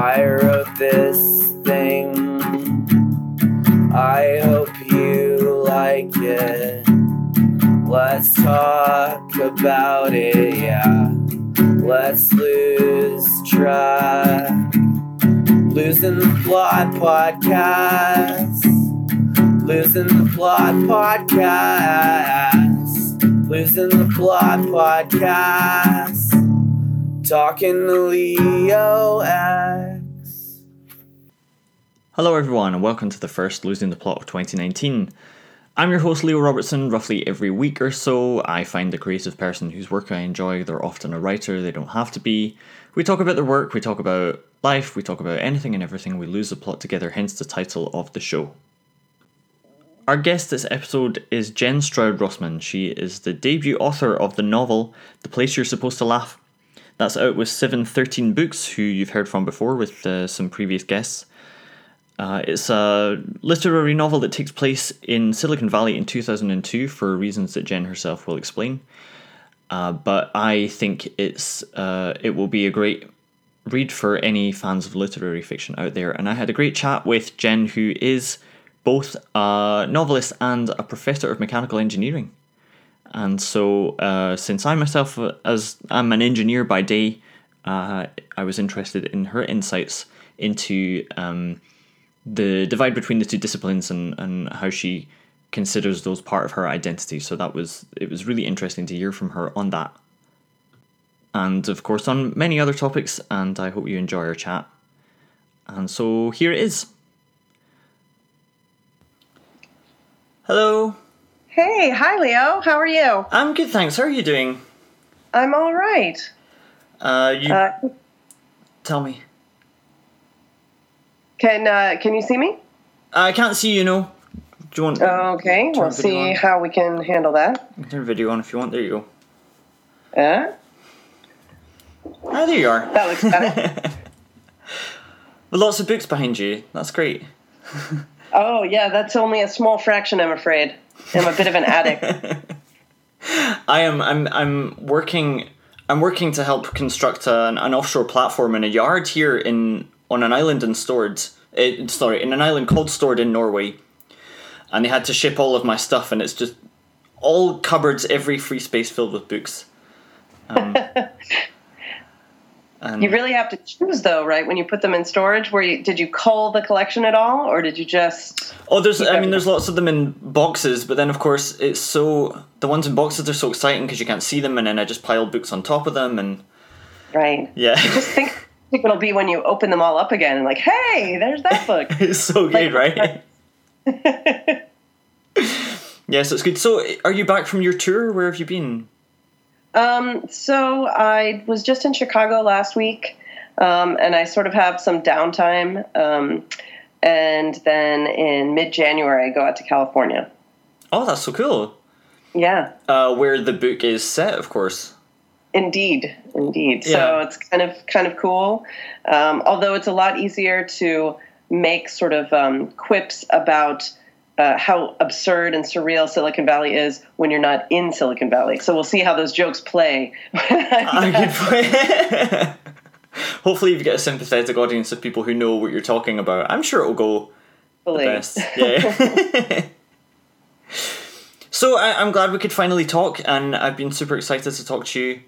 I wrote this thing. I hope you like it. Let's talk about it, yeah. Let's lose track. Losing the plot podcast. Losing the plot podcast. Losing the plot podcast. Talking Leo X. Hello, everyone, and welcome to the first Losing the Plot of 2019. I'm your host, Leo Robertson. Roughly every week or so, I find a creative person whose work I enjoy. They're often a writer, they don't have to be. We talk about their work, we talk about life, we talk about anything and everything. We lose the plot together, hence the title of the show. Our guest this episode is Jen Stroud Rossman. She is the debut author of the novel The Place You're Supposed to Laugh. That's out with 713 Books, who you've heard from before with uh, some previous guests. Uh, it's a literary novel that takes place in Silicon Valley in 2002 for reasons that Jen herself will explain. Uh, but I think it's uh, it will be a great read for any fans of literary fiction out there. And I had a great chat with Jen, who is both a novelist and a professor of mechanical engineering. And so, uh, since I myself, uh, as I'm an engineer by day, uh, I was interested in her insights into um, the divide between the two disciplines and, and how she considers those part of her identity. So that was it was really interesting to hear from her on that, and of course on many other topics. And I hope you enjoy our chat. And so here it is. Hello. Hey, hi Leo. How are you? I'm good, thanks. How are you doing? I'm all right. Uh, you Uh, tell me. can uh, Can you see me? I can't see you. No. Do you want? Okay, we'll see on. how we can handle that. Turn video on if you want. There you go. Uh, Ah, there you are. that looks better. With lots of books behind you. That's great. oh yeah, that's only a small fraction. I'm afraid. I'm a bit of an addict. I am. I'm. I'm working. I'm working to help construct an, an offshore platform in a yard here in on an island in Stord. Uh, sorry, in an island called Stord in Norway, and they had to ship all of my stuff, and it's just all cupboards, every free space filled with books. Um, and You really have to choose though, right? When you put them in storage, where you did you cull the collection at all, or did you just? Oh, there's. I mean, there's lots of them in boxes, but then of course it's so the ones in boxes are so exciting because you can't see them, and then I just pile books on top of them, and Right. yeah, Just think. it'll be when you open them all up again and like, hey, there's that book. it's so good, right? yes, it's good. So, are you back from your tour? Where have you been? Um, so I was just in Chicago last week, um, and I sort of have some downtime. Um, and then in mid-January, I go out to California. Oh, that's so cool. Yeah, Uh, where the book is set, of course. indeed, indeed. Yeah. So it's kind of kind of cool. Um, although it's a lot easier to make sort of um, quips about. Uh, how absurd and surreal Silicon Valley is when you're not in Silicon Valley. So we'll see how those jokes play. Hopefully, you get a sympathetic audience of people who know what you're talking about. I'm sure it'll go the best. Yeah. so I, I'm glad we could finally talk, and I've been super excited to talk to you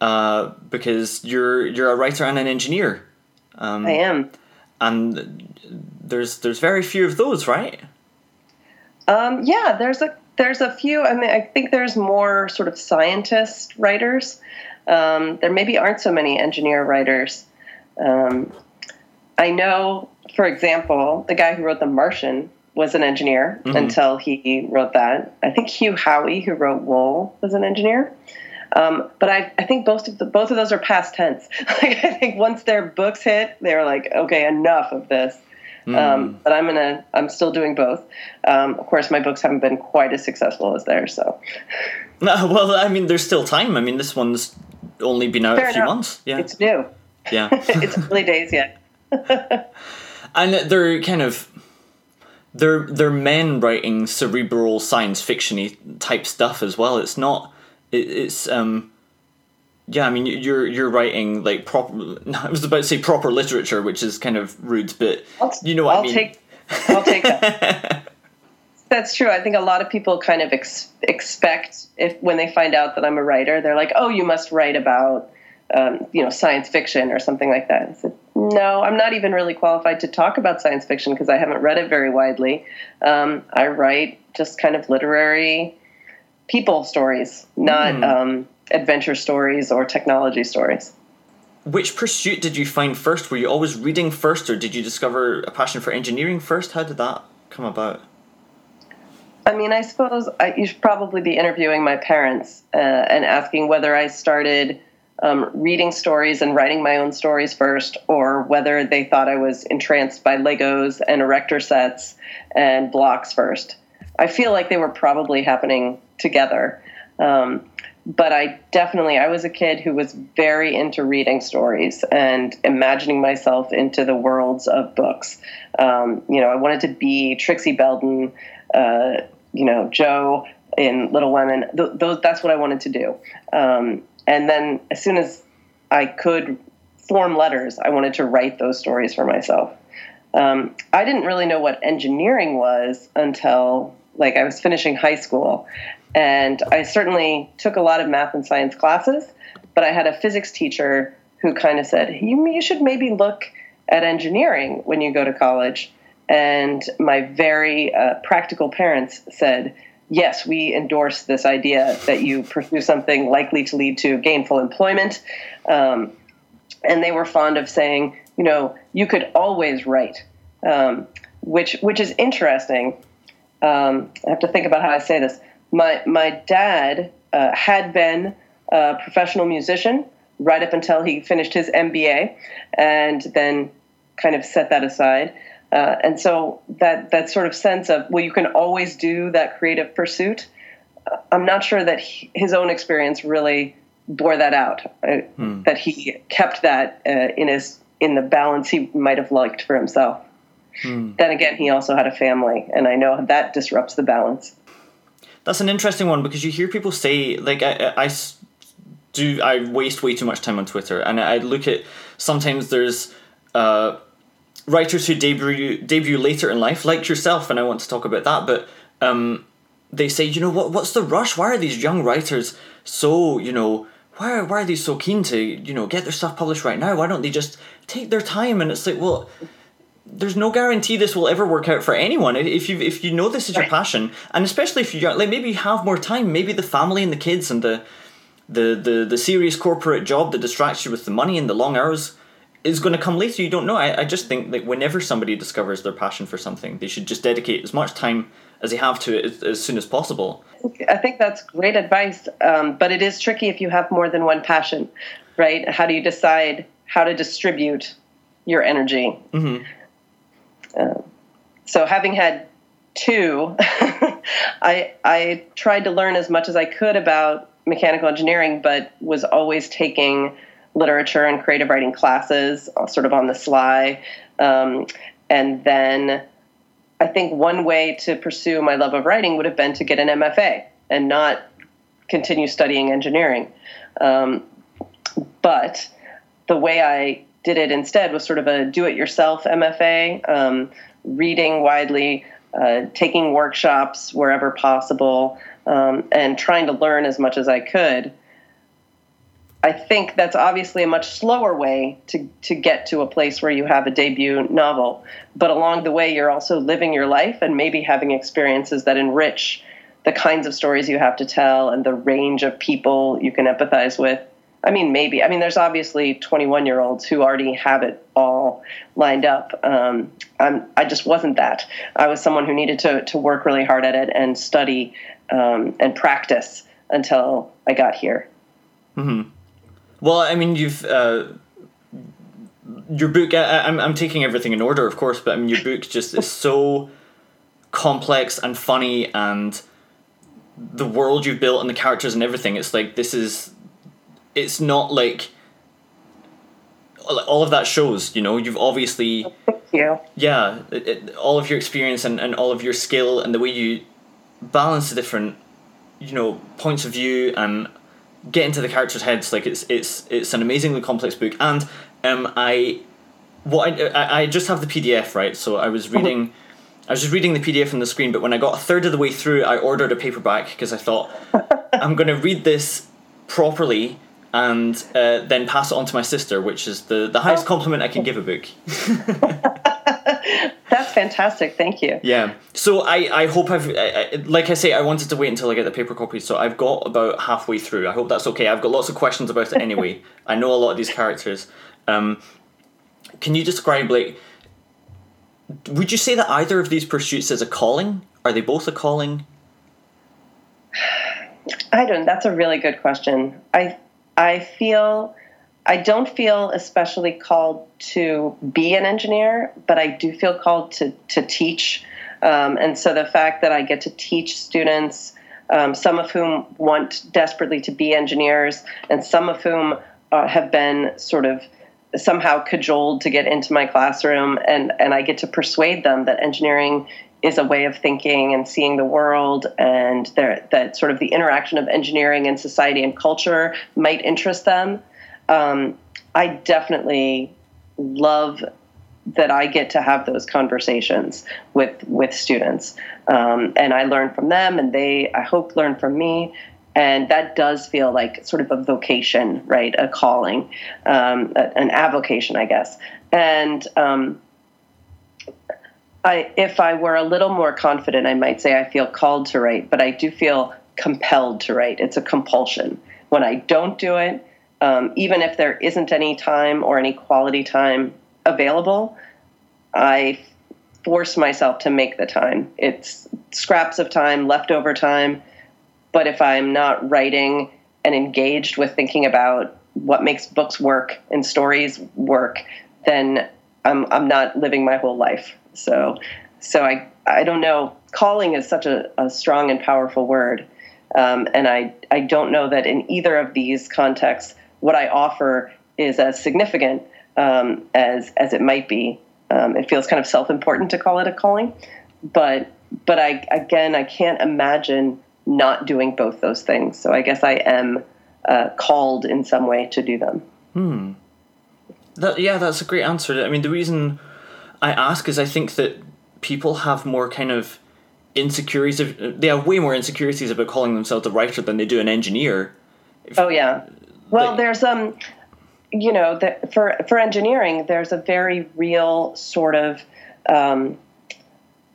uh, because you're you're a writer and an engineer, um, I am. and there's there's very few of those, right? Um, yeah, there's a there's a few. I mean, I think there's more sort of scientist writers. Um, there maybe aren't so many engineer writers. Um, I know, for example, the guy who wrote The Martian was an engineer until he wrote that. I think Hugh Howey, who wrote Wool, was an engineer. Um, but I, I think both of the, both of those are past tense. like I think once their books hit, they were like, okay, enough of this. Um, but I'm gonna I'm still doing both. Um, of course, my books haven't been quite as successful as theirs. So No, well, I mean, there's still time. I mean, this one's only been out Fair a few enough. months. Yeah, it's new. yeah. it's early days yet. and they're kind of they're they're men writing cerebral science fictiony type stuff as well. It's not it, it's um yeah, I mean, you're you're writing like proper. I was about to say proper literature, which is kind of rude, but you know what I'll I mean. Take, I'll take that. That's true. I think a lot of people kind of ex- expect if when they find out that I'm a writer, they're like, "Oh, you must write about, um, you know, science fiction or something like that." I said, "No, I'm not even really qualified to talk about science fiction because I haven't read it very widely. Um, I write just kind of literary people stories, not Hmm. um, adventure stories or technology stories." Which pursuit did you find first? Were you always reading first, or did you discover a passion for engineering first? How did that come about? I mean, I suppose I, you should probably be interviewing my parents uh, and asking whether I started um, reading stories and writing my own stories first, or whether they thought I was entranced by Legos and erector sets and blocks first. I feel like they were probably happening together. Um, but I definitely, I was a kid who was very into reading stories and imagining myself into the worlds of books. Um, you know, I wanted to be Trixie Belden, uh, you know, Jo in Little Women. Th- those, that's what I wanted to do. Um, and then as soon as I could form letters, I wanted to write those stories for myself. Um, I didn't really know what engineering was until like I was finishing high school, and I certainly took a lot of math and science classes. But I had a physics teacher who kind of said, "You you should maybe look at engineering when you go to college." And my very uh, practical parents said, "Yes, we endorse this idea that you pursue something likely to lead to gainful employment." Um, and they were fond of saying, you know, you could always write, um, which which is interesting. Um, I have to think about how I say this. My my dad uh, had been a professional musician right up until he finished his MBA, and then kind of set that aside. Uh, and so that that sort of sense of well, you can always do that creative pursuit. uh, I'm not sure that he, his own experience really bore that out. Uh, That he kept that uh, in his in the balance he might have liked for himself. Then again, he also had a family, and I know that disrupts the balance. That's an interesting one because you hear people say like I, I- do I waste way too much time on Twitter. And I look at sometimes there's uh, writers who debut debut later in life like yourself and I want to talk about that but um, they say you know what what's the rush? Why are these young writers so you know why why are they so keen to you know get their stuff published right now? Why don't they just take their time? And it's like well there's no guarantee this will ever work out for anyone. If you if you know this is your passion, and especially if you like, maybe you have more time. Maybe the family and the kids and the the the the serious corporate job that distracts you with the money and the long hours is going to come later. You don't know. I, I just think that whenever somebody discovers their passion for something, they should just dedicate as much time as they have to it as, as soon as possible. I think that's great advice, um, but it is tricky if you have more than one passion, right? How do you decide how to distribute your energy? Mhm. Um, so, having had two, I I tried to learn as much as I could about mechanical engineering, but was always taking literature and creative writing classes, uh, sort of on the sly, um, and then. I think one way to pursue my love of writing would have been to get an MFA and not continue studying engineering. Um, but the way I did it instead was sort of a do it yourself MFA, um, reading widely, uh, taking workshops wherever possible, um, and trying to learn as much as I could. I think that's obviously a much slower way to, to get to a place where you have a debut novel. But along the way, you're also living your life and maybe having experiences that enrich the kinds of stories you have to tell and the range of people you can empathize with. I mean, maybe. I mean, there's obviously 21 year olds who already have it all lined up. Um, I'm, I just wasn't that. I was someone who needed to, to work really hard at it and study um, and practice until I got here. Hmm. Well, I mean, you've uh, your book. I, I'm I'm taking everything in order, of course, but I mean, your book just is so complex and funny, and the world you've built and the characters and everything. It's like this is. It's not like all of that shows. You know, you've obviously Thank you. yeah, it, it, all of your experience and, and all of your skill and the way you balance the different, you know, points of view and get into the characters' heads. Like it's it's it's an amazingly complex book, and um, I what I, I just have the PDF right. So I was reading. I was just reading the PDF on the screen, but when I got a third of the way through, I ordered a paperback because I thought I'm going to read this properly and uh, then pass it on to my sister, which is the, the highest compliment I can give a book. That's fantastic. Thank you. Yeah. So I, I hope I've, I, I, like I say, I wanted to wait until I get the paper copy. So I've got about halfway through. I hope that's okay. I've got lots of questions about it anyway. I know a lot of these characters. Um, can you describe, like, would you say that either of these pursuits is a calling? Are they both a calling? I don't. That's a really good question. I I feel I don't feel especially called to be an engineer, but I do feel called to to teach. Um, and so the fact that I get to teach students, um, some of whom want desperately to be engineers, and some of whom uh, have been sort of somehow cajoled to get into my classroom, and and I get to persuade them that engineering is a way of thinking and seeing the world, and that sort of the interaction of engineering and society and culture might interest them. Um, I definitely love that I get to have those conversations with with students, um, and I learn from them, and they I hope learn from me, and that does feel like sort of a vocation, right? A calling, um, an avocation, I guess, and um, I, if I were a little more confident, I might say I feel called to write, but I do feel compelled to write. It's a compulsion. When I don't do it, um, even if there isn't any time or any quality time available, I force myself to make the time. It's scraps of time, leftover time. But if I'm not writing and engaged with thinking about what makes books work and stories work, then I'm, I'm not living my whole life. So, so I, I don't know. Calling is such a, a strong and powerful word. Um, and I, I don't know that in either of these contexts, what I offer is as significant um, as, as it might be. Um, it feels kind of self-important to call it a calling, but, but I, again, I can't imagine not doing both those things. So I guess I am uh, called in some way to do them. Hmm. That, yeah, that's a great answer. I mean, the reason I ask is I think that people have more kind of insecurities. Of, they have way more insecurities about calling themselves a writer than they do an engineer. Oh yeah. Well, like, there's um, you know, the, for for engineering, there's a very real sort of um,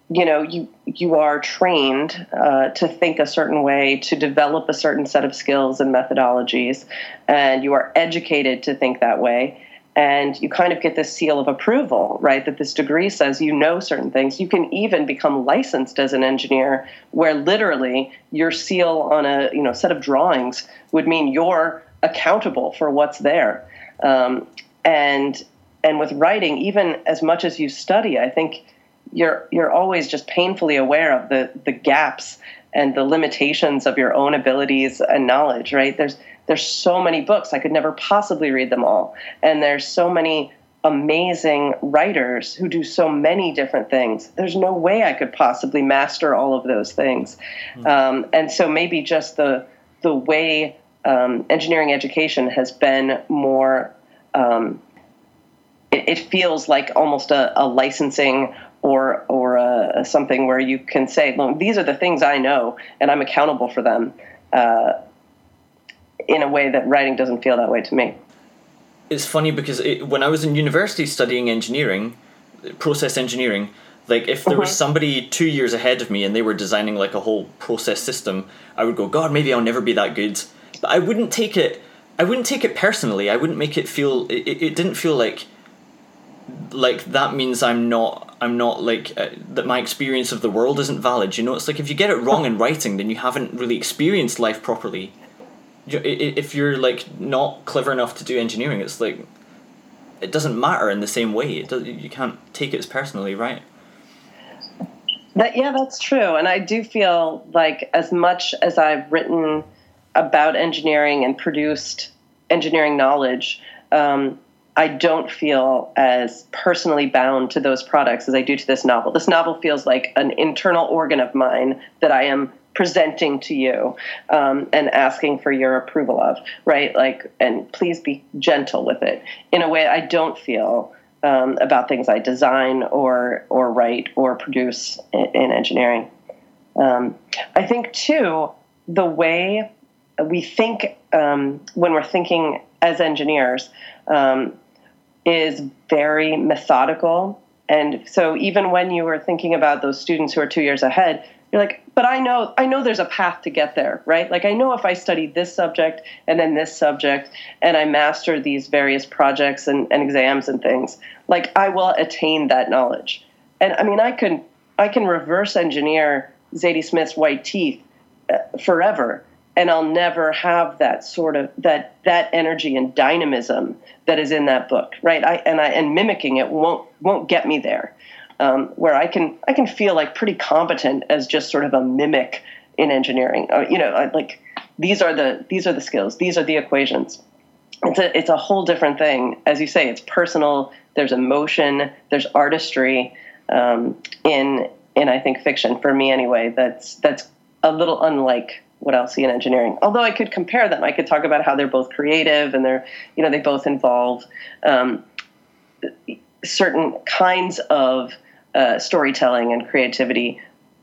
you know you you are trained uh, to think a certain way to develop a certain set of skills and methodologies and you are educated to think that way and you kind of get this seal of approval, right? That this degree says you know certain things. You can even become licensed as an engineer, where literally your seal on a you know set of drawings would mean you're accountable for what's there. Um, and and with writing, even as much as you study, I think you're you're always just painfully aware of the the gaps and the limitations of your own abilities and knowledge. Right? There's there's so many books i could never possibly read them all and there's so many amazing writers who do so many different things there's no way i could possibly master all of those things mm-hmm. um, and so maybe just the the way um, engineering education has been more um, it, it, feels like almost a, a licensing or or a, something where you can say, well, these are the things I know, and I'm accountable for them. Uh, in a way that writing doesn't feel that way to me. It's funny because it, when I was in university studying engineering, process engineering, like if there was uh-huh. somebody two years ahead of me and they were designing like a whole process system, I would go, God, maybe I'll never be that good. But I wouldn't take it. I wouldn't take it personally. I wouldn't make it feel. It, it didn't feel like like that means I'm not I'm not like uh, that my experience of the world isn't valid. You know, it's like if you get it wrong in writing, then you haven't really experienced life properly if you're like not clever enough to do engineering, it's like it doesn't matter in the same way. It does, you can't take it as personally, right? That, yeah, that's true. And I do feel like as much as I've written about engineering and produced engineering knowledge, um, I don't feel as personally bound to those products as I do to this novel. This novel feels like an internal organ of mine that I am presenting to you um, and asking for your approval of, right? Like, and please be gentle with it in a way I don't feel um, about things I design or or write or produce in, in engineering. Um, I think too the way we think um, when we're thinking as engineers um, is very methodical. And so even when you were thinking about those students who are two years ahead, you're like, but I know I know there's a path to get there, right? Like I know if I study this subject and then this subject and I master these various projects and, and exams and things, like I will attain that knowledge. And I mean I can I can reverse engineer Zadie Smith's white teeth uh, forever and I'll never have that sort of that that energy and dynamism that is in that book, right? I and I and mimicking it won't won't get me there um, where I can I can feel like pretty competent as just sort of a mimic in engineering. Uh, you know, I, like these are the these are the skills, these are the equations. It's a it's a whole different thing. As you say, it's personal. There's emotion. There's artistry um, in in I think fiction for me anyway. That's that's a little unlike what I'll see in engineering. Although I could compare them, I could talk about how they're both creative and they're you know they both involve um, certain kinds of uh, storytelling and creativity.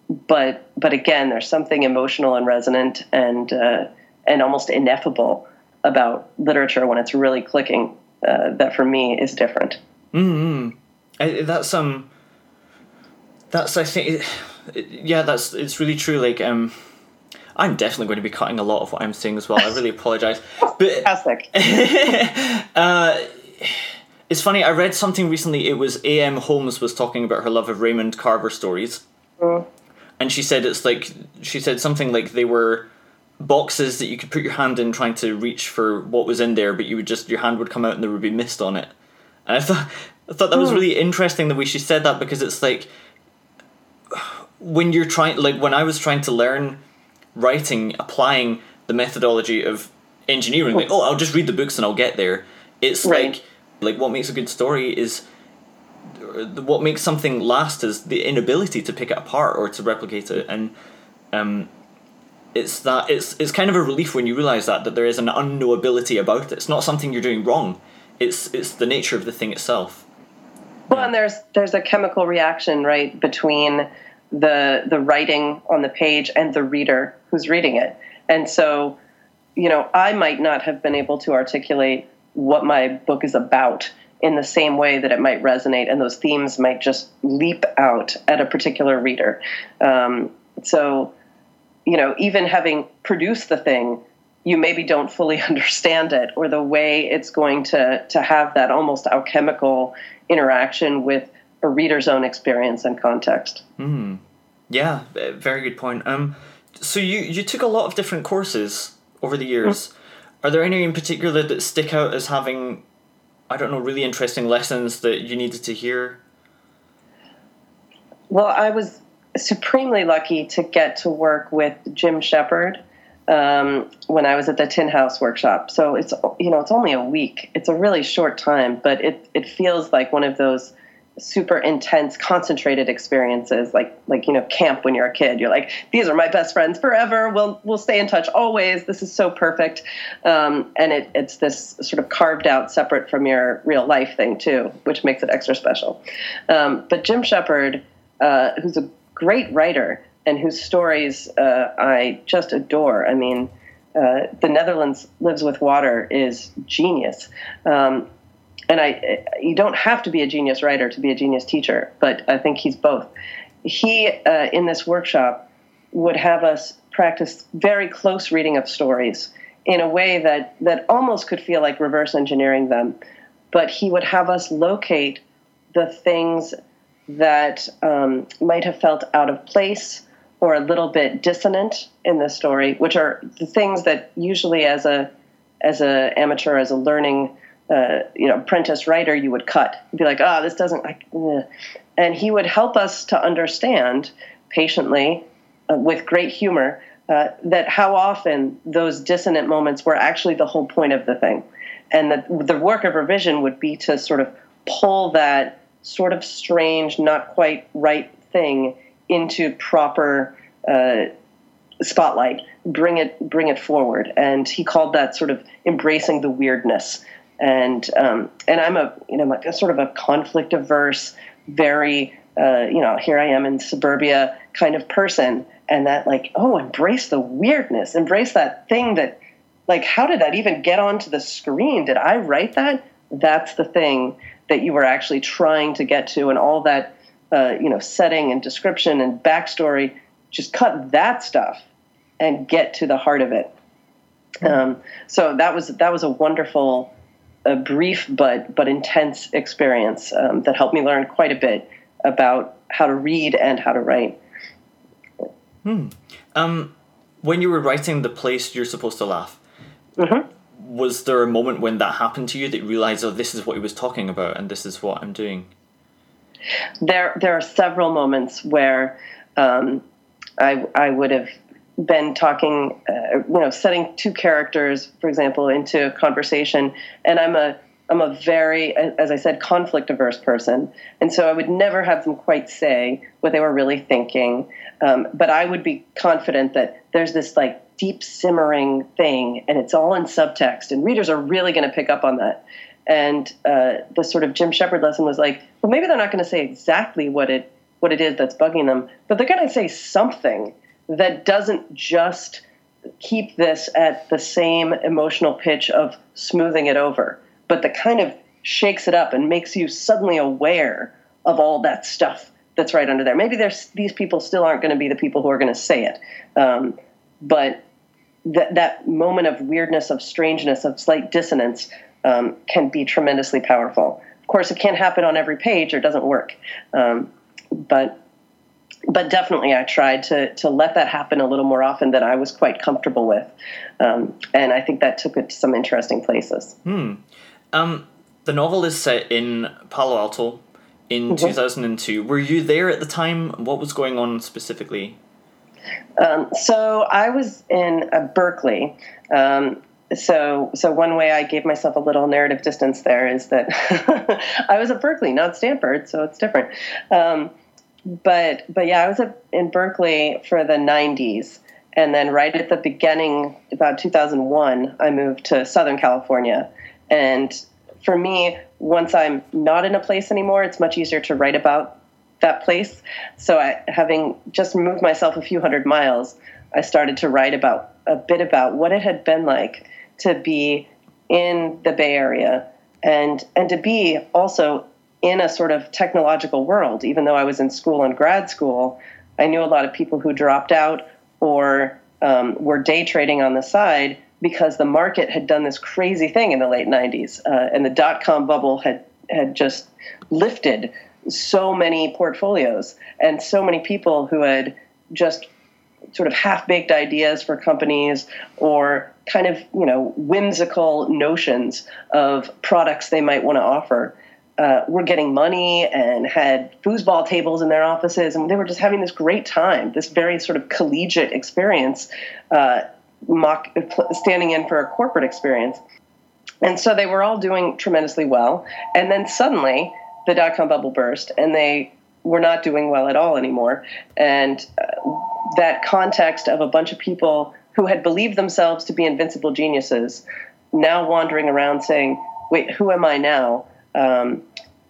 But but again, there's something emotional and resonant and uh, and almost ineffable about literature when it's really clicking. Uh, that for me is different. Hmm. That's um. That's I think. Yeah, that's it's really true. Like um. I'm definitely going to be cutting a lot of what I'm saying as well. I really apologize. But fantastic. uh, it's funny. I read something recently. It was A.M. Homes was talking about her love of Raymond Carver stories, mm. and she said it's like she said something like they were boxes that you could put your hand in trying to reach for what was in there, but you would just your hand would come out and there would be mist on it. And I thought I thought that was mm. really interesting the way she said that because it's like when you're trying like when I was trying to learn writing, applying the methodology of engineering, like oh I'll just read the books and I'll get there. It's right. like like what makes a good story is what makes something last is the inability to pick it apart or to replicate it. And um, it's that it's it's kind of a relief when you realize that that there is an unknowability about it. It's not something you're doing wrong. It's it's the nature of the thing itself. Well and there's there's a chemical reaction right between the the writing on the page and the reader who's reading it and so you know i might not have been able to articulate what my book is about in the same way that it might resonate, and those themes might just leap out at a particular reader. Um, so, you know, even having produced the thing, you maybe don't fully understand it or the way it's going to to have that almost alchemical interaction with a reader's own experience and context. Mm. Yeah, very good point. Um, so you you took a lot of different courses over the years. Mm. Are there any in particular that stick out as having, I don't know, really interesting lessons that you needed to hear? Well, I was supremely lucky to get to work with Jim Shepard um, when I was at the Tin House workshop. So it's you know it's only a week. It's a really short time, but it it feels like one of those super intense concentrated experiences like like you know camp when you're a kid. You're like these are my best friends forever. We'll we'll stay in touch always. This is so perfect. Um, and it, it's this sort of carved out separate from your real life thing too which makes it extra special. Um, but jim shepard uh, who's a great writer and whose stories uh, i just adore. I mean uh, the Netherlands lives with water is genius. Um, and I, you don't have to be a genius writer to be a genius teacher, but I think he's both. He, uh, in this workshop, would have us practice very close reading of stories in a way that, that almost could feel like reverse engineering them. But he would have us locate the things that um, might have felt out of place or a little bit dissonant in the story, which are the things that usually, as a as a amateur, as a learning uh, you know apprentice writer you would cut You'd be like oh this doesn't like eh. and he would help us to understand patiently uh, with great humor uh, that how often those dissonant moments were actually the whole point of the thing and that the work of revision would be to sort of pull that sort of strange not quite right thing into proper uh, spotlight, bring it bring it forward. And he called that sort of embracing the weirdness. And um, and I'm a you know a, sort of a conflict averse, very uh, you know here I am in suburbia kind of person, and that like oh embrace the weirdness, embrace that thing that like how did that even get onto the screen? Did I write that? That's the thing that you were actually trying to get to, and all that uh, you know setting and description and backstory. Just cut that stuff and get to the heart of it. Um, so that was that was a wonderful, a brief but but intense experience um, that helped me learn quite a bit about how to read and how to write. Hmm. Um, when you were writing the place you're supposed to laugh, mm-hmm. was there a moment when that happened to you that you realized, oh, this is what he was talking about, and this is what I'm doing? There, there are several moments where um, I I would have been talking, uh, you know, setting two characters, for example, into a conversation, and I'm a I'm a very, as I said, conflict averse person, and so I would never have them quite say what they were really thinking, um, but I would be confident that there's this like deep simmering thing, and it's all in subtext, and readers are really going to pick up on that. And uh, the sort of Jim Shepard lesson was like, well, maybe they're not going to say exactly what it what it is that's bugging them, but they're going to say something that doesn't just keep this at the same emotional pitch of smoothing it over, but that kind of shakes it up and makes you suddenly aware of all that stuff that's right under there. Maybe there's these people still aren't going to be the people who are going to say it, um, but that that moment of weirdness, of strangeness, of slight dissonance um, can be tremendously powerful. Of course, it can't happen on every page or it doesn't work, um, but but definitely I tried to to let that happen a little more often than I was quite comfortable with, um, and I think that took it to some interesting places. Hmm. Um, the novel is set in Palo Alto in mm-hmm. 2002. Were you there at the time? What was going on specifically? Um, so I was in uh, Berkeley. Um, so, so one way I gave myself a little narrative distance there is that I was at Berkeley, not Stanford, so it's different. But but yeah, I was in Berkeley for the '90s, and then right at the beginning, about 2001, I moved to Southern California. And for me, once I'm not in a place anymore, it's much easier to write about that place. So, I, having just moved myself a few hundred miles, I started to write about a bit about what it had been like to be in the Bay Area and and to be also in a sort of technological world. Even though I was in school and grad school, I knew a lot of people who dropped out or um, were day trading on the side because the market had done this crazy thing in the late 90s uh, and the dot com bubble had, had just lifted so many portfolios and so many people who had just sort of half baked ideas for companies or kind of you know whimsical notions of products they might want to offer uh, were getting money and had foosball tables in their offices, and they were just having this great time, this very sort of collegiate experience, uh, mock, standing in for a corporate experience. And so they were all doing tremendously well. And then suddenly the dot com bubble burst, and they were not doing well at all anymore. And uh, that context of a bunch of people who had believed themselves to be invincible geniuses now wandering around saying, wait, who am I now? Um,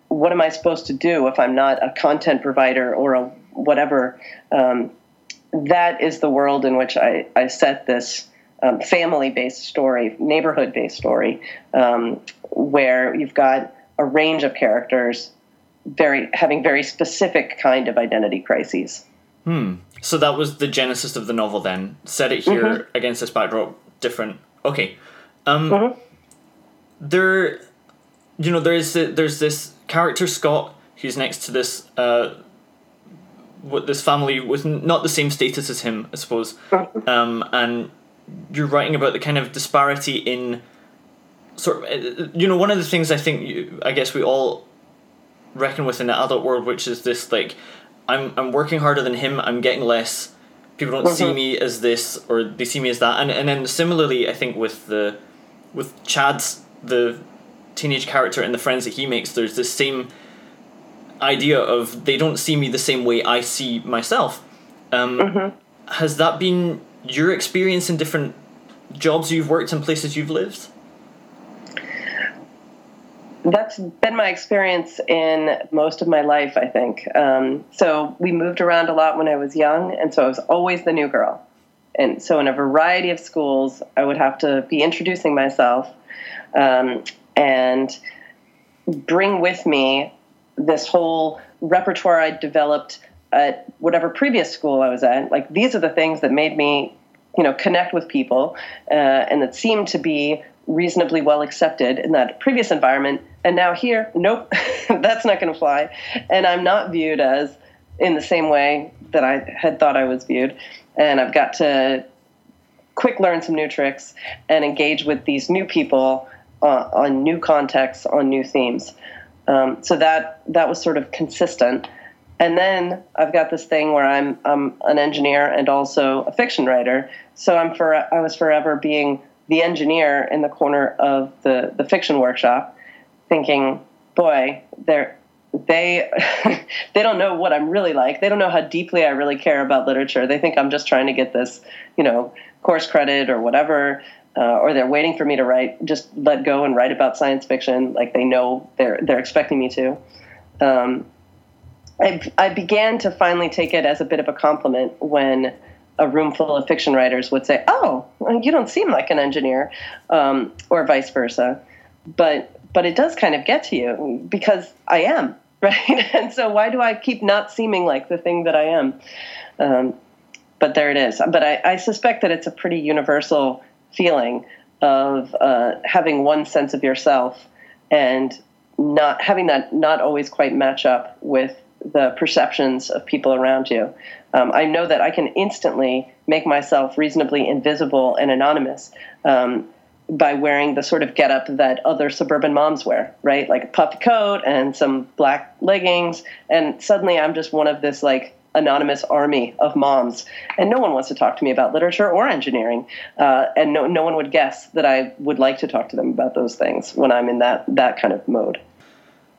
what am I supposed to do if I'm not a content provider or a whatever? Um, that is the world in which I, I set this um, family based story, neighborhood based story, um, where you've got a range of characters very having very specific kind of identity crises. Hmm. So that was the genesis of the novel then. Set it here mm-hmm. against this backdrop, different. Okay. Um, mm-hmm. There you know, there's there's this character Scott who's next to this uh, what this family with not the same status as him, I suppose, um, and you're writing about the kind of disparity in sort of uh, you know one of the things I think you, I guess we all reckon with in the adult world, which is this like I'm I'm working harder than him, I'm getting less. People don't see mm-hmm. me as this or they see me as that, and and then similarly, I think with the with Chad's the teenage character and the friends that he makes, there's this same idea of they don't see me the same way I see myself. Um, mm-hmm. Has that been your experience in different jobs you've worked and places you've lived? That's been my experience in most of my life, I think. Um, so we moved around a lot when I was young, and so I was always the new girl. And so, in a variety of schools, I would have to be introducing myself um, and bring with me this whole repertoire I developed at whatever previous school I was at. Like, these are the things that made me, you know, connect with people uh, and that seemed to be reasonably well accepted in that previous environment. And now here, nope, that's not going to fly. And I'm not viewed as in the same way that I had thought I was viewed. And I've got to quick learn some new tricks and engage with these new people uh, on new contexts, on new themes. Um, so that that was sort of consistent. And then I've got this thing where I'm I'm an engineer and also a fiction writer. So I'm for I was forever being the engineer in the corner of the, the fiction workshop, thinking, boy, they're they they don't know what I'm really like. They don't know how deeply I really care about literature. They think I'm just trying to get this, you know, course credit or whatever, uh, or they're waiting for me to write. Just let go and write about science fiction, like they know they're they're expecting me to. Um, I, I began to finally take it as a bit of a compliment when a room full of fiction writers would say, "Oh, you don't seem like an engineer," um, or vice versa. But but it does kind of get to you because I am right, and so why do I keep not seeming like the thing that I am? Um, but there it is. But I, I, suspect that it's a pretty universal feeling of uh, having one sense of yourself and not having that not always quite match up with the perceptions of people around you. Um, I know that I can instantly make myself reasonably invisible and anonymous um, by wearing the sort of getup that other suburban moms wear, right? Like a puffy coat and some black leggings, and suddenly I'm just one of this like anonymous army of moms, and no one wants to talk to me about literature or engineering, uh, and no no one would guess that I would like to talk to them about those things when I'm in that that kind of mode.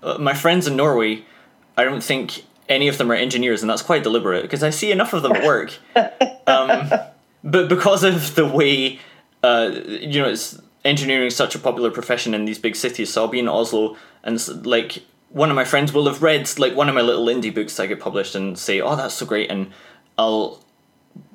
Uh, my friends in Norway I don't think any of them are engineers, and that's quite deliberate because I see enough of them at work. um, but because of the way, uh, you know, it's engineering is such a popular profession in these big cities. So I'll be in Oslo, and like one of my friends will have read like one of my little indie books that get published and say, "Oh, that's so great," and I'll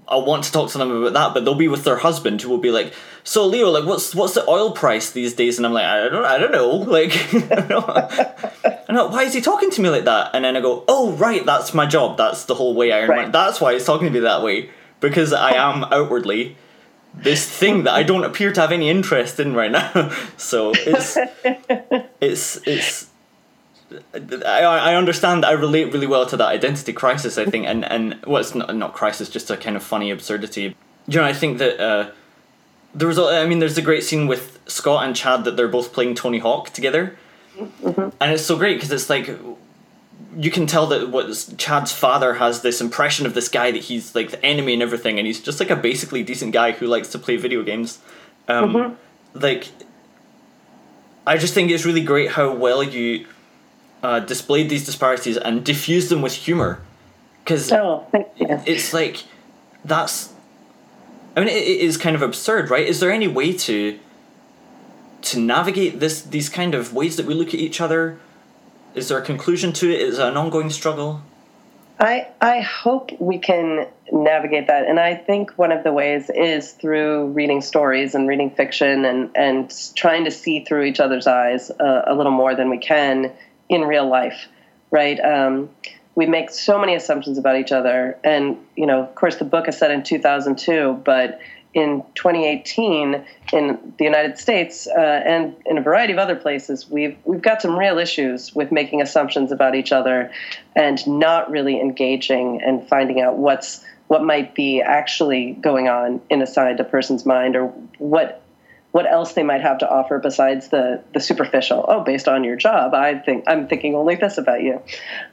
I'll want to talk to them about that, but they'll be with their husband who will be like, "So Leo, like, what's what's the oil price these days?" And I'm like, "I don't, I don't know." Like, I know, why is he talking to me like that? And then I go, "Oh, right, that's my job. That's the whole way I earn right. money. That's why he's talking to me that way because I am outwardly this thing that I don't appear to have any interest in right now. so it's it's it's I, I understand I relate really well to that identity crisis I think and and well it's not not crisis just a kind of funny absurdity you know I think that uh, there was I mean there's a great scene with Scott and Chad that they're both playing Tony Hawk together mm-hmm. and it's so great because it's like you can tell that what Chad's father has this impression of this guy that he's like the enemy and everything and he's just like a basically decent guy who likes to play video games um, mm-hmm. like I just think it's really great how well you uh, displayed these disparities and diffused them with humor. Because oh, it's like that's i mean it, it is kind of absurd right? Is there any way to to navigate this these kind of ways that we look at each other? Is there a conclusion to it? Is it an ongoing struggle? I, I hope we can navigate that. And I think one of the ways is through reading stories and reading fiction and, and trying to see through each other's eyes uh, a little more than we can in real life, right? Um, we make so many assumptions about each other, and you know, of course, the book is set in 2002, but in 2018 in the United States uh, and in a variety of other places, we've we've got some real issues with making assumptions about each other and not really engaging and finding out what's what might be actually going on inside a person's mind or what what else they might have to offer besides the the superficial. Oh, based on your job, I think I'm thinking only this about you.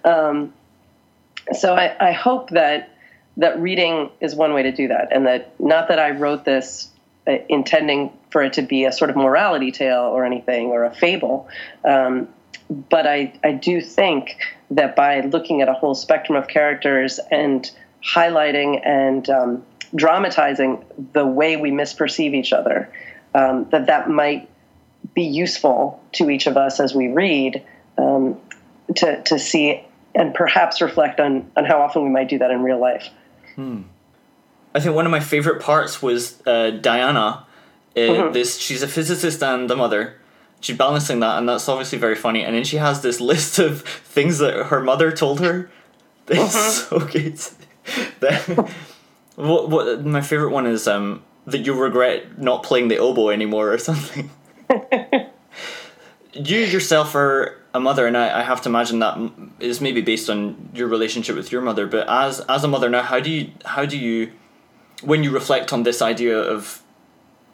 Um, so I, I hope that that reading is one way to do that, and that not that I wrote this uh, intending for it to be a sort of morality tale or anything or a fable, um, but I I do think that by looking at a whole spectrum of characters and highlighting and um, dramatizing the way we misperceive each other, um, that that might be useful to each of us as we read um, to, to see and perhaps reflect on, on how often we might do that in real life. Hmm. I think one of my favorite parts was uh, Diana. Uh, mm-hmm. This she's a physicist and a mother. She's balancing that, and that's obviously very funny. And then she has this list of things that her mother told her. It's mm-hmm. so good. what, what my favorite one is um, that you regret not playing the oboe anymore or something. you yourself are a mother, and I, I have to imagine that is maybe based on your relationship with your mother. But as as a mother now, how do you how do you when you reflect on this idea of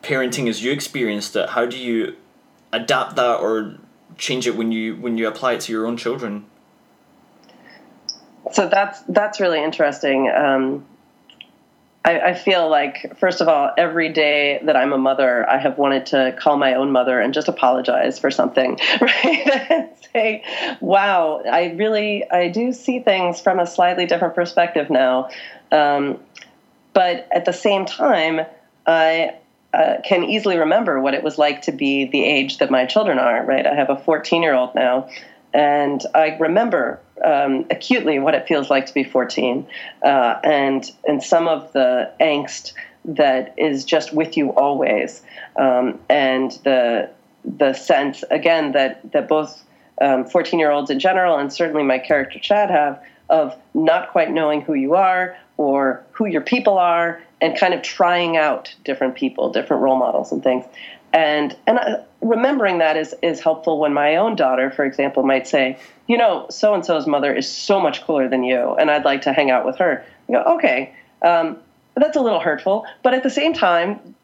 parenting as you experienced it, how do you adapt that or change it when you when you apply it to your own children? So that's that's really interesting. Um, I, I, feel like, first of all, every day that I'm a mother, I have wanted to call my own mother and just apologize for something, right? and say, "Wow, I really I do see things from a slightly different perspective now." Um, but at the same time, I uh, can easily remember what it was like to be the age that my children are, right? I have a 14 year old now, and I remember um, acutely what it feels like to be 14 uh, and, and some of the angst that is just with you always. Um, and the, the sense, again, that, that both 14 um, year olds in general and certainly my character Chad have of not quite knowing who you are or who your people are and kind of trying out different people, different role models and things. And and remembering that is is helpful when my own daughter, for example, might say, you know, so and so's mother is so much cooler than you, and I'd like to hang out with her. You go, okay, um, that's a little hurtful, but at the same time,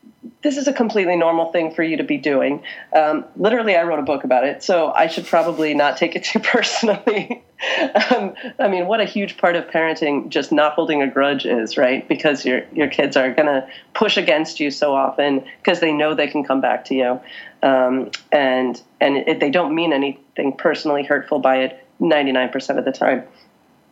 this is a completely normal thing for you to be doing. Um, literally, I wrote a book about it, so I should probably not take it too personally. um, I mean, what a huge part of parenting just not holding a grudge is, right? Because your your kids are going to push against you so often because they know they can come back to you, um, and and it, they don't mean anything personally hurtful by it 99% of the time.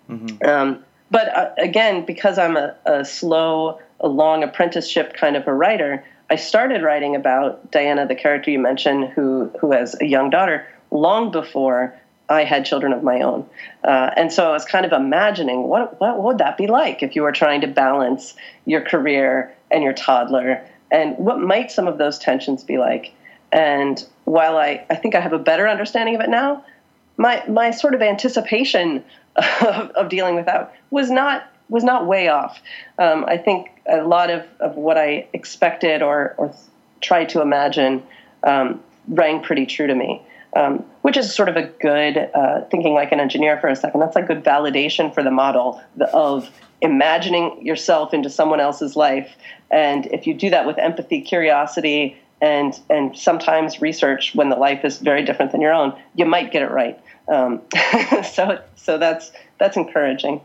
Mm-hmm. Um, but uh, again, because I'm a, a slow, a long apprenticeship kind of a writer I started writing about Diana, the character you mentioned, who who has a young daughter, long before I had children of my own, uh, and so I was kind of imagining what what would that be like if you were trying to balance your career and your toddler, and what might some of those tensions be like. And while I, I think I have a better understanding of it now, my my sort of anticipation of, of dealing with that was not was not way off. Um, I think a lot of, of what I expected or, or tried to imagine um, rang pretty true to me, um, which is sort of a good, uh, thinking like an engineer for a second, that's a good validation for the model of imagining yourself into someone else's life. And if you do that with empathy, curiosity, and, and sometimes research when the life is very different than your own, you might get it right. Um, so, so that's, that's encouraging.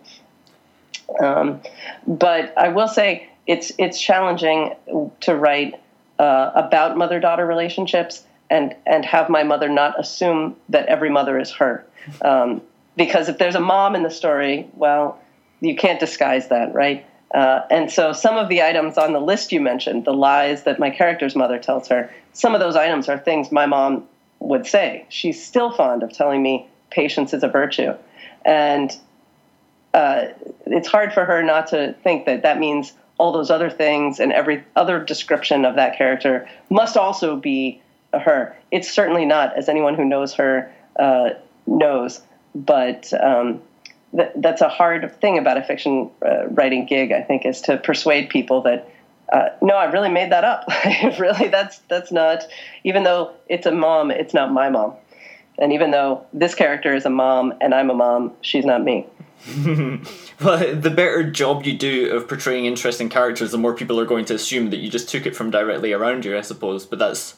Um, but I will say it's it's challenging to write uh, about mother daughter relationships and and have my mother not assume that every mother is her. Um, because if there's a mom in the story, well, you can't disguise that, right? Uh, and so some of the items on the list you mentioned, the lies that my character's mother tells her, some of those items are things my mom would say. She's still fond of telling me patience is a virtue. And uh, it's hard for her not to think that that means all those other things and every other description of that character must also be her. It's certainly not, as anyone who knows her uh, knows, but um, th- that's a hard thing about a fiction uh, writing gig. I think is to persuade people that. Uh, no, I really made that up. really, that's that's not. Even though it's a mom, it's not my mom. And even though this character is a mom and I'm a mom, she's not me. well, the better job you do of portraying interesting characters, the more people are going to assume that you just took it from directly around you, I suppose. But that's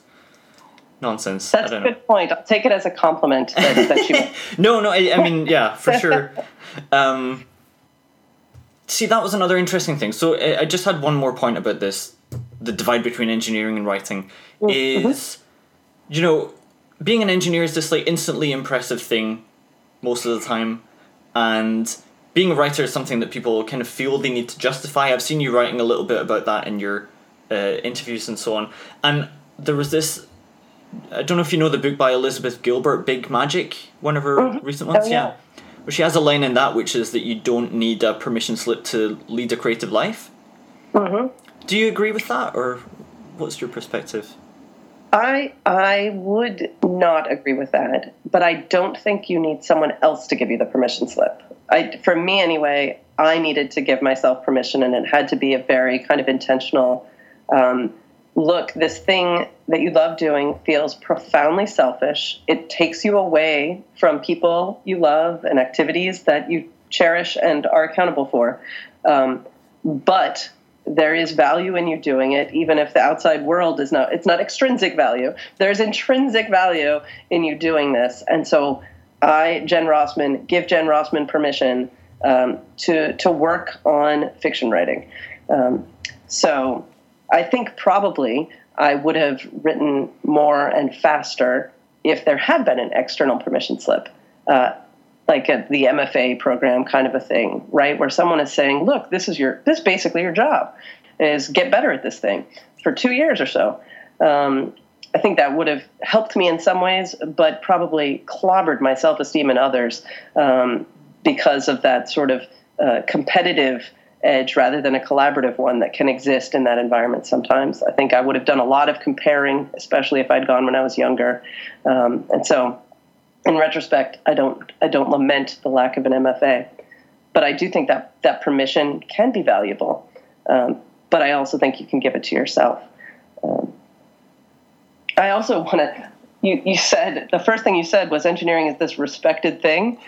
nonsense. That's a good know. point. I'll take it as a compliment that, that you. no, no. I, I, mean, yeah, for sure. Um, see, that was another interesting thing. So I, I, just had one more point about this: the divide between engineering and writing mm-hmm. is, you know, being an engineer is this like instantly impressive thing most of the time and being a writer is something that people kind of feel they need to justify. I've seen you writing a little bit about that in your uh, interviews and so on. And there was this. I don't know if you know the book by Elizabeth Gilbert, Big Magic, one of her Mm-hmm. recent ones. Oh, yeah. But she has a line in that which is that you don't need a permission slip to lead a creative life. hmm Do you agree with that, or what's your perspective? I I would not agree with that, but I don't think you need someone else to give you the permission slip. I, for me anyway, I needed to give myself permission, and it had to be a very kind of intentional. Um, look, this thing that you love doing feels profoundly selfish. It takes you away from people you love and activities that you cherish and are accountable for. Um, but there is value in you doing it, even if the outside world is not. It's not extrinsic value. There's intrinsic value in you doing this, and so I, Jen Rossmann, give Jen Rossmann permission um, to to work on fiction writing. Um, so I think probably I would have written more and faster if there had been an external permission slip. Uh, like a, the MFA program kind of a thing, right? Where someone is saying, "Look, this is your this is basically your job is get better at this thing for two years or so." Um, I think that would have helped me in some ways, but probably clobbered my self esteem and others um, because of that sort of uh, competitive edge rather than a collaborative one that can exist in that environment sometimes. I think I would have done a lot of comparing, especially if I'd gone when I was younger. Um, and so in retrospect, I don't I don't lament the lack of an MFA, but I do think that that permission can be valuable. Um, but I also think you can give it to yourself. Um, I also want to. You, you said the first thing you said was engineering is this respected thing.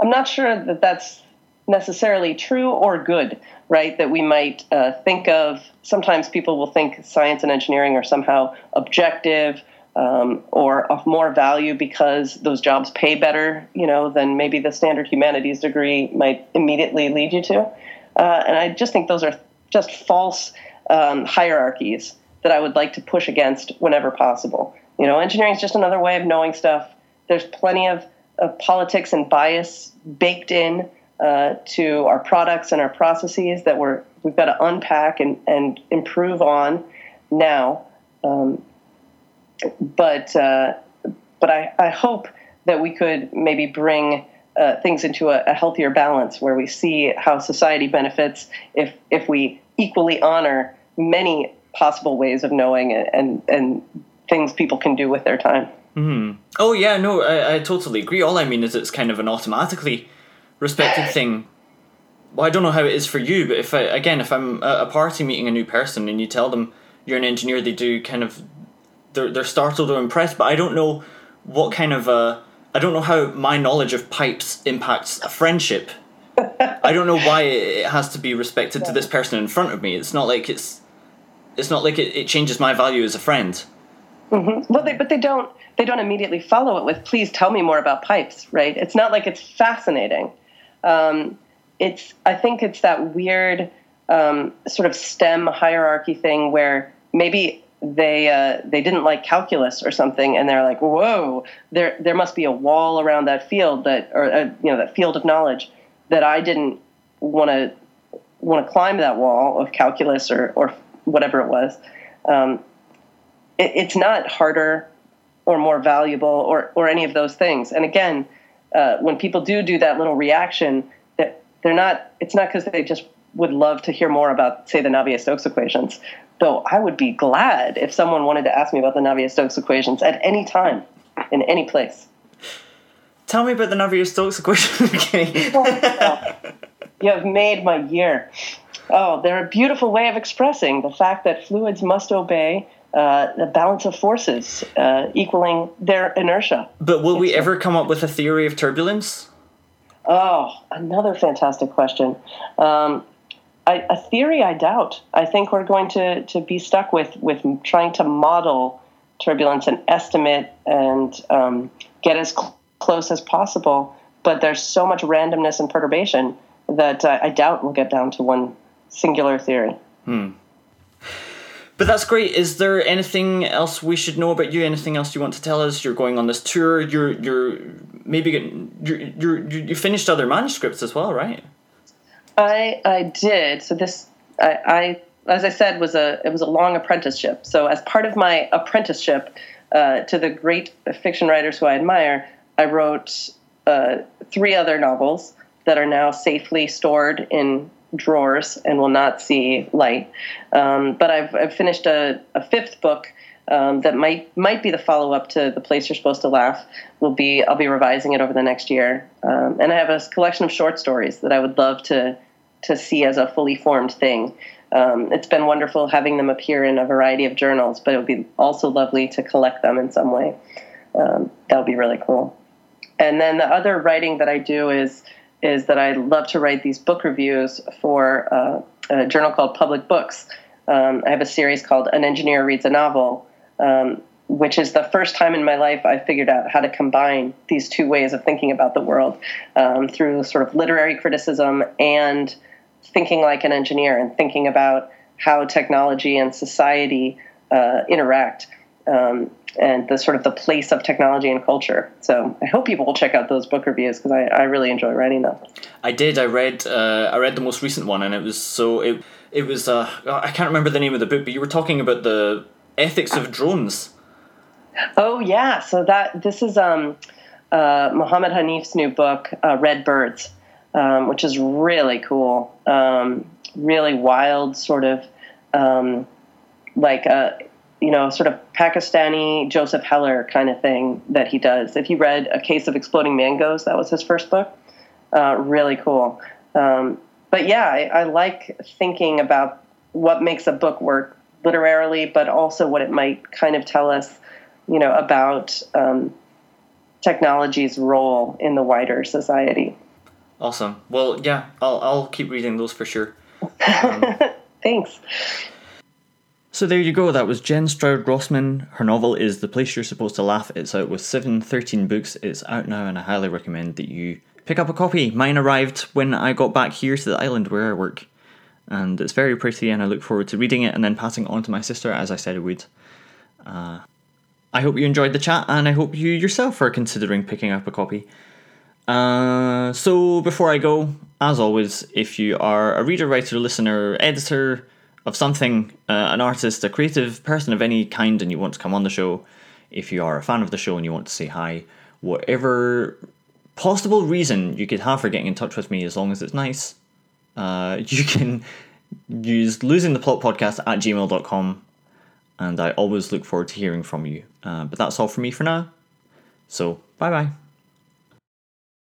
I'm not sure that that's necessarily true or good, right? That we might uh, think of. Sometimes people will think science and engineering are somehow objective um, or of more value because those jobs pay better, you know, than maybe the standard humanities degree might immediately lead you to. Uh, and I just think those are just false um, hierarchies that I would like to push against whenever possible. You know, engineering is just another way of knowing stuff. There's plenty of, of politics and bias baked in uh, to our products and our processes that we're we've got to unpack and, and improve on now. Um, but uh, but I, I hope that we could maybe bring uh, things into a, a, healthier balance where we see how society benefits if if we equally honor many possible ways of knowing and and, things people can do with their time. Mm. Oh yeah, no, I, I totally agree. All I mean is it's kind of an automatically respected thing. Well, I don't know how it is for you, but if I again, if I'm at a party meeting a new person and you tell them you're an engineer, they do kind of they're they're startled or impressed, but I don't know what kind of I don't know how my knowledge of pipes impacts a friendship. I don't know why it has to be respected to this person in front of me. It's not like it's it's not like it, it changes my value as a friend. Mm-hmm. Well, they, but they don't they don't immediately follow it with "Please tell me more about pipes." Right? It's not like it's fascinating. Um, it's I think it's that weird um, sort of STEM hierarchy thing where maybe they uh, they didn't like calculus or something, and they're like, "Whoa, there there must be a wall around that field that or uh, you know that field of knowledge that I didn't want to want to climb that wall of calculus or or whatever it was." Um, it, it's not harder or more valuable or or any of those things. And again, uh, when people do do that little reaction, that they're not. It's not because they just would love to hear more about, say, the Navier-Stokes equations. Though I would be glad if someone wanted to ask me about the Navier-Stokes equations at any time, in any place. Tell me about the Navier-Stokes equation. okay. you have made my year. Oh, they're a beautiful way of expressing the fact that fluids must obey uh, the balance of forces uh, equaling their inertia. But will we ever come up with a theory of turbulence? Oh, another fantastic question. Um, A theory, I doubt. I think we're going to, to be stuck with, with trying to model turbulence and estimate and um, get as cl- close as possible. But there's so much randomness and perturbation that uh, I doubt we'll get down to one singular theory. Hmm. But that's great. Is there anything else we should know about you? Anything else you want to tell us? You're going on this tour. You're you're maybe getting you're, you're you finished other manuscripts as well, right? I I did. So this I, I as I said was a it was a long apprenticeship. So as part of my apprenticeship uh, to the great fiction writers who I admire, I wrote uh, three other novels that are now safely stored in drawers and will not see light. Um, but I've, I've finished a, a fifth book um, that might might be the follow up to the place you're supposed to laugh. Will be I'll be revising it over the next year, um, and I have a collection of short stories that I would love to to see as a fully formed thing. Um, it's been wonderful having them appear in a variety of journals, but it would be also lovely to collect them in some way. Um, that would be really cool. And then the other writing that I do is is that I love to write these book reviews for uh, a journal called Public Books. Um, I have a series called An Engineer Reads a Novel, um, which is the first time in my life I figured out how to combine these two ways of thinking about the world um, through sort of literary criticism and thinking like an engineer and thinking about how technology and society uh, interact. Um, and the sort of the place of technology and culture. So I hope people will check out those book reviews because I, I really enjoy writing them. I did. I read. Uh, I read the most recent one, and it was so it. It was. Uh, I can't remember the name of the book, but you were talking about the ethics of drones. Oh yeah. So that this is um, uh, Mohammed Hanif's new book, uh, Red Birds, um, which is really cool. Um, really wild, sort of um, like a uh, you know, sort of Pakistani Joseph Heller kind of thing that he does. If you read A Case of Exploding Mangoes, that was his first book. Uh, really cool. Um, but yeah, I, I, like thinking about what makes a book work literarily, but also what it might kind of tell us, you know, about um, technology's role in the wider society. Awesome. Well, yeah, I'll, I'll keep reading those for sure. Um, Thanks. So there you go, that was Jen Stroud Rossmann. Her novel is The Place You're Supposed to Laugh. It's out with 713 books. It's out now, and I highly recommend that you pick up a copy. Mine arrived when I got back here to the island where I work, and it's very pretty, and I look forward to reading it and then passing it on to my sister, as I said I would. Uh, I hope you enjoyed the chat, and I hope you yourself are considering picking up a copy. Uh, so before I go, as always, if you are a reader, writer, listener, editor, of something, uh, an artist, a creative person of any kind, and you want to come on the show, if you are a fan of the show and you want to say hi, whatever possible reason you could have for getting in touch with me, as long as it's nice, uh, you can use losing the plot podcast at gmail.com and I always look forward to hearing from you. Uh, but that's all from me for now. So, bye bye.